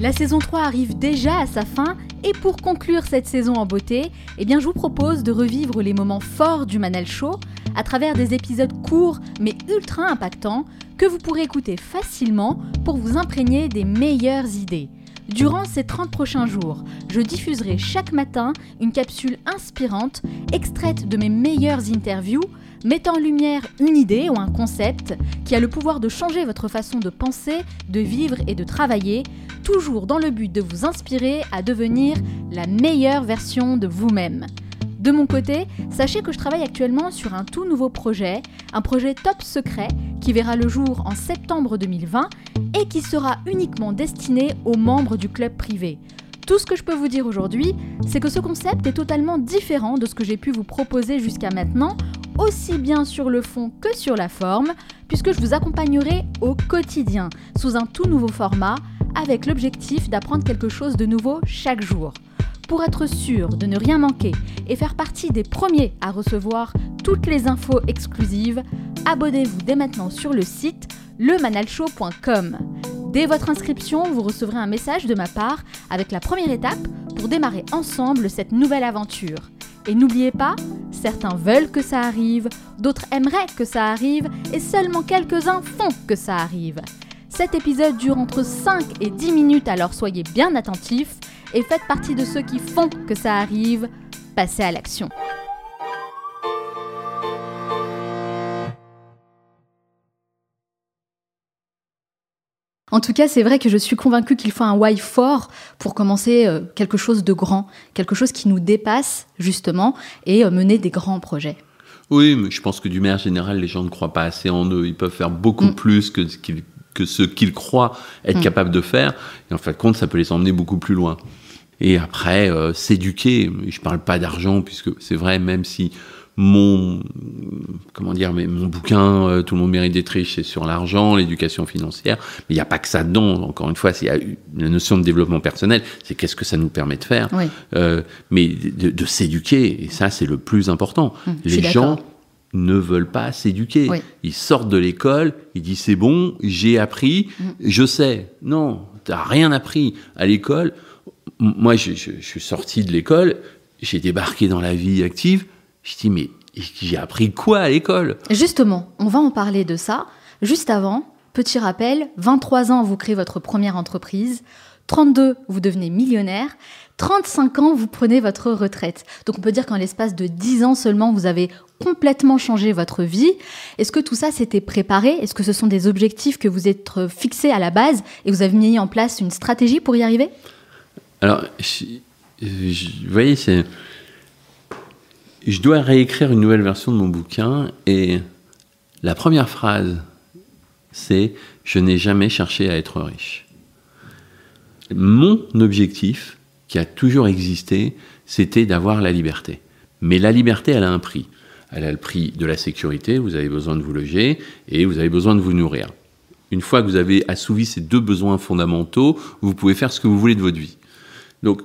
La saison 3 arrive déjà à sa fin et pour conclure cette saison en beauté, eh je vous propose de revivre les moments forts du Manal Show à travers des épisodes courts mais ultra impactants que vous pourrez écouter facilement pour vous imprégner des meilleures idées. Durant ces 30 prochains jours, je diffuserai chaque matin une capsule inspirante extraite de mes meilleures interviews mettant en lumière une idée ou un concept qui a le pouvoir de changer votre façon de penser, de vivre et de travailler, toujours dans le but de vous inspirer à devenir la meilleure version de vous-même. De mon côté, sachez que je travaille actuellement sur un tout nouveau projet, un projet top secret qui verra le jour en septembre 2020 et qui sera uniquement destiné aux membres du club privé. Tout ce que je peux vous dire aujourd'hui, c'est que ce concept est totalement différent de ce que j'ai pu vous proposer jusqu'à maintenant, aussi bien sur le fond que sur la forme, puisque je vous accompagnerai au quotidien, sous un tout nouveau format, avec l'objectif d'apprendre quelque chose de nouveau chaque jour. Pour être sûr de ne rien manquer et faire partie des premiers à recevoir toutes les infos exclusives, abonnez-vous dès maintenant sur le site lemanalshow.com. Dès votre inscription, vous recevrez un message de ma part avec la première étape pour démarrer ensemble cette nouvelle aventure. Et n'oubliez pas, certains veulent que ça arrive, d'autres aimeraient que ça arrive, et seulement quelques-uns font que ça arrive. Cet épisode dure entre 5 et 10 minutes, alors soyez bien attentifs et faites partie de ceux qui font que ça arrive. Passez à l'action. En tout cas, c'est vrai que je suis convaincue qu'il faut un why fort pour commencer euh, quelque chose de grand, quelque chose qui nous dépasse justement et euh, mener des grands projets. Oui, mais je pense que du manière générale, les gens ne croient pas assez en eux. Ils peuvent faire beaucoup mm. plus que ce qu'ils croient être mm. capables de faire. Et en fin de compte, ça peut les emmener beaucoup plus loin. Et après, euh, s'éduquer. Je parle pas d'argent, puisque c'est vrai, même si mon comment dire mais mon bouquin euh, tout le monde mérite d'être riche c'est sur l'argent l'éducation financière. Mais il n'y a pas que ça dedans encore une fois il y a la notion de développement personnel c'est qu'est-ce que ça nous permet de faire. Euh, mais de, s'éduquer et ça c'est le plus important. Hum, les gens ne veulent pas s'éduquer. Ils sortent de l'école ils disent c'est bon j'ai appris hum. je sais. Non tu n'as rien appris à l'école. Moi je suis sorti de l'école j'ai débarqué dans la vie active je dis, mais j'ai appris quoi à l'école? Justement, on va en parler de ça. Juste avant, petit rappel, 23 ans, vous créez votre première entreprise. 32, vous devenez millionnaire. 35 ans, vous prenez votre retraite. Donc on peut dire qu'en l'espace de 10 ans seulement, vous avez complètement changé votre vie. Est-ce que tout ça s'était préparé? Est-ce que ce sont des objectifs que vous êtes fixés à la base et vous avez mis en place une stratégie pour y arriver? Alors, vous voyez, c'est je dois réécrire une nouvelle version de mon bouquin et la première phrase, c'est Je n'ai jamais cherché à être riche. Mon objectif, qui a toujours existé, c'était d'avoir la liberté. Mais la liberté, elle a un prix. Elle a le prix de la sécurité, vous avez besoin de vous loger et vous avez besoin de vous nourrir. Une fois que vous avez assouvi ces deux besoins fondamentaux, vous pouvez faire ce que vous voulez de votre vie. Donc,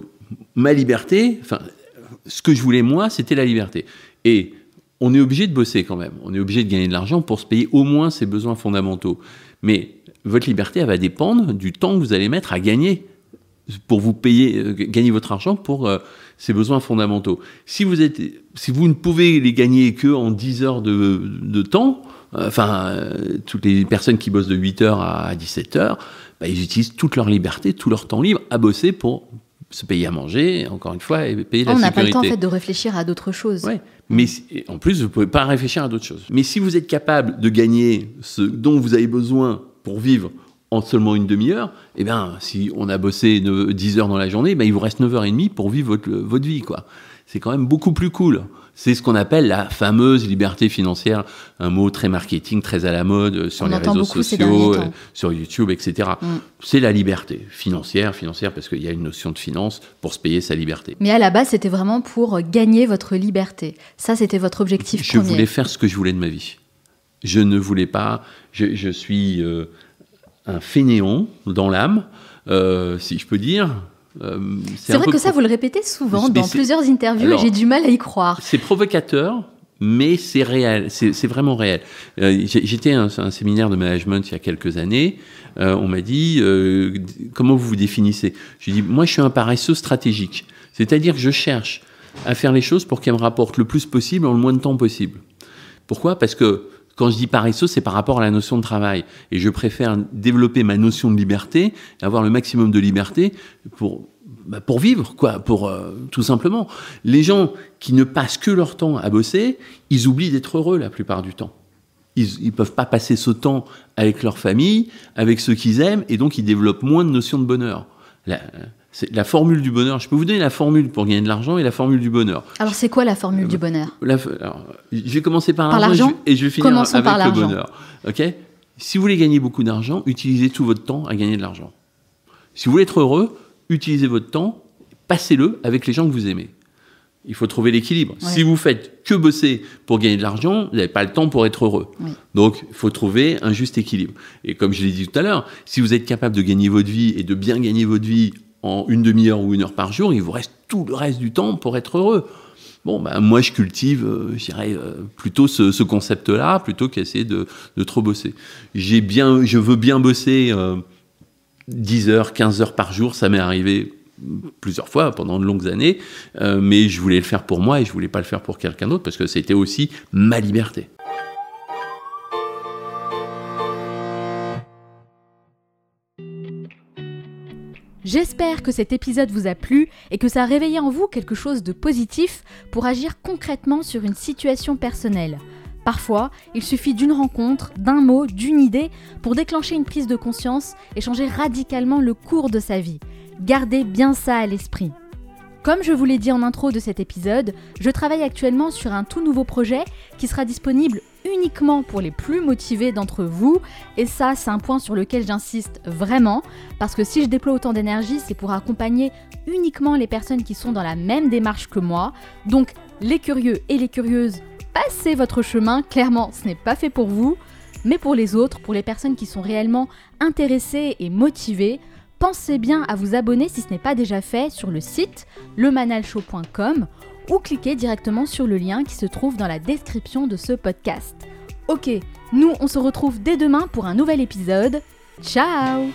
ma liberté, enfin, ce que je voulais moi, c'était la liberté. Et on est obligé de bosser quand même. On est obligé de gagner de l'argent pour se payer au moins ses besoins fondamentaux. Mais votre liberté, elle va dépendre du temps que vous allez mettre à gagner pour vous payer, euh, gagner votre argent pour euh, ces besoins fondamentaux. Si vous, êtes, si vous ne pouvez les gagner que en 10 heures de, temps, euh, enfin, toutes les personnes qui bossent de 8 heures à 17 heures, bah, ils utilisent toute leur liberté, tout leur temps libre à bosser pour se payer à manger, encore une fois, et payer la sécurité. On n'a pas le temps en fait de réfléchir à d'autres choses. Ouais. Mais en plus, vous ne pouvez pas réfléchir à d'autres choses. Mais si vous êtes capable de gagner ce dont vous avez besoin pour vivre en seulement une demi-heure, eh bien, si on a bossé 10 heures dans la journée, ben, il vous reste 9h30 pour vivre votre, votre vie. quoi. C'est quand même beaucoup plus cool. C'est ce qu'on appelle la fameuse liberté financière, un mot très marketing, très à la mode euh, sur les réseaux sociaux, euh, sur YouTube, etc. Mm. C'est la liberté financière, financière parce qu'il y a une notion de finance pour se payer sa liberté. Mais à la base, c'était vraiment pour gagner votre liberté. Ça, c'était votre objectif je voulais faire ce que je voulais de ma vie. Je ne voulais pas. Je, suis euh, un fainéant dans l'âme, si je peux dire. Euh, c'est vrai que ça, vous le répétez souvent dans plusieurs interviews et j'ai du mal à y croire. C'est provocateur, mais c'est réel, c'est vraiment réel. Euh, j'étais à un, séminaire de management il y a quelques années. Euh, on m'a dit euh, comment vous vous définissez? Je dis moi je suis un paresseux stratégique, c'est-à-dire que je cherche à faire les choses pour qu'elles me rapportent le plus possible en le moins de temps possible. Pourquoi? Parce que quand je dis paresseux, c'est par rapport à la notion de travail. Et je préfère développer ma notion de liberté, avoir le maximum de liberté pour, bah, pour vivre, quoi, pour euh, tout simplement. Les gens qui ne passent que leur temps à bosser, ils oublient d'être heureux la plupart du temps. Ils ne peuvent pas passer ce temps avec leur famille, avec ceux qu'ils aiment, et donc ils développent moins de notions de bonheur. C'est la formule du bonheur. Je peux vous donner la formule pour gagner de l'argent et la formule du bonheur. Alors, c'est quoi la formule du bonheur Je vais commencer par, l'argent et, je vais finir avec le bonheur. Ok? Si vous voulez gagner beaucoup d'argent, utilisez tout votre temps à gagner de l'argent. Si vous voulez être heureux, utilisez votre temps, passez-le avec les gens que vous aimez. Il faut trouver l'équilibre. Si vous faites que bosser pour gagner de l'argent, vous n'avez pas le temps pour être heureux. Donc, il faut trouver un juste équilibre. Et comme je l'ai dit tout à l'heure, si vous êtes capable de gagner votre vie et de bien gagner votre vie en une demi-heure ou une heure par jour, il vous reste tout le reste du temps pour être heureux. Bon, ben, moi, je cultive, euh, euh, plutôt ce, concept-là, plutôt qu'essayer de, de, trop bosser. J'ai bien, je veux bien bosser euh, 10 heures, 15 heures par jour, ça m'est arrivé plusieurs fois pendant de longues années, euh, mais je voulais le faire pour moi et je voulais pas le faire pour quelqu'un d'autre parce que c'était aussi ma liberté. J'espère que cet épisode vous a plu et que ça a réveillé en vous quelque chose de positif pour agir concrètement sur une situation personnelle. Parfois, il suffit d'une rencontre, d'un mot, d'une idée pour déclencher une prise de conscience et changer radicalement le cours de sa vie. Gardez bien ça à l'esprit. Comme je vous l'ai dit en intro de cet épisode, je travaille actuellement sur un tout nouveau projet qui sera disponible uniquement pour les plus motivés d'entre vous. Et ça, c'est un point sur lequel j'insiste vraiment, parce que si je déploie autant d'énergie, c'est pour accompagner uniquement les personnes qui sont dans la même démarche que moi. Donc, les curieux et les curieuses, passez votre chemin, clairement, ce n'est pas fait pour vous. Mais pour les autres, pour les personnes qui sont réellement intéressées et motivées, pensez bien à vous abonner si ce n'est pas déjà fait sur le site lemanalshow.com ou cliquez directement sur le lien qui se trouve dans la description de ce podcast. Ok, nous on se retrouve dès demain pour un nouvel épisode. Ciao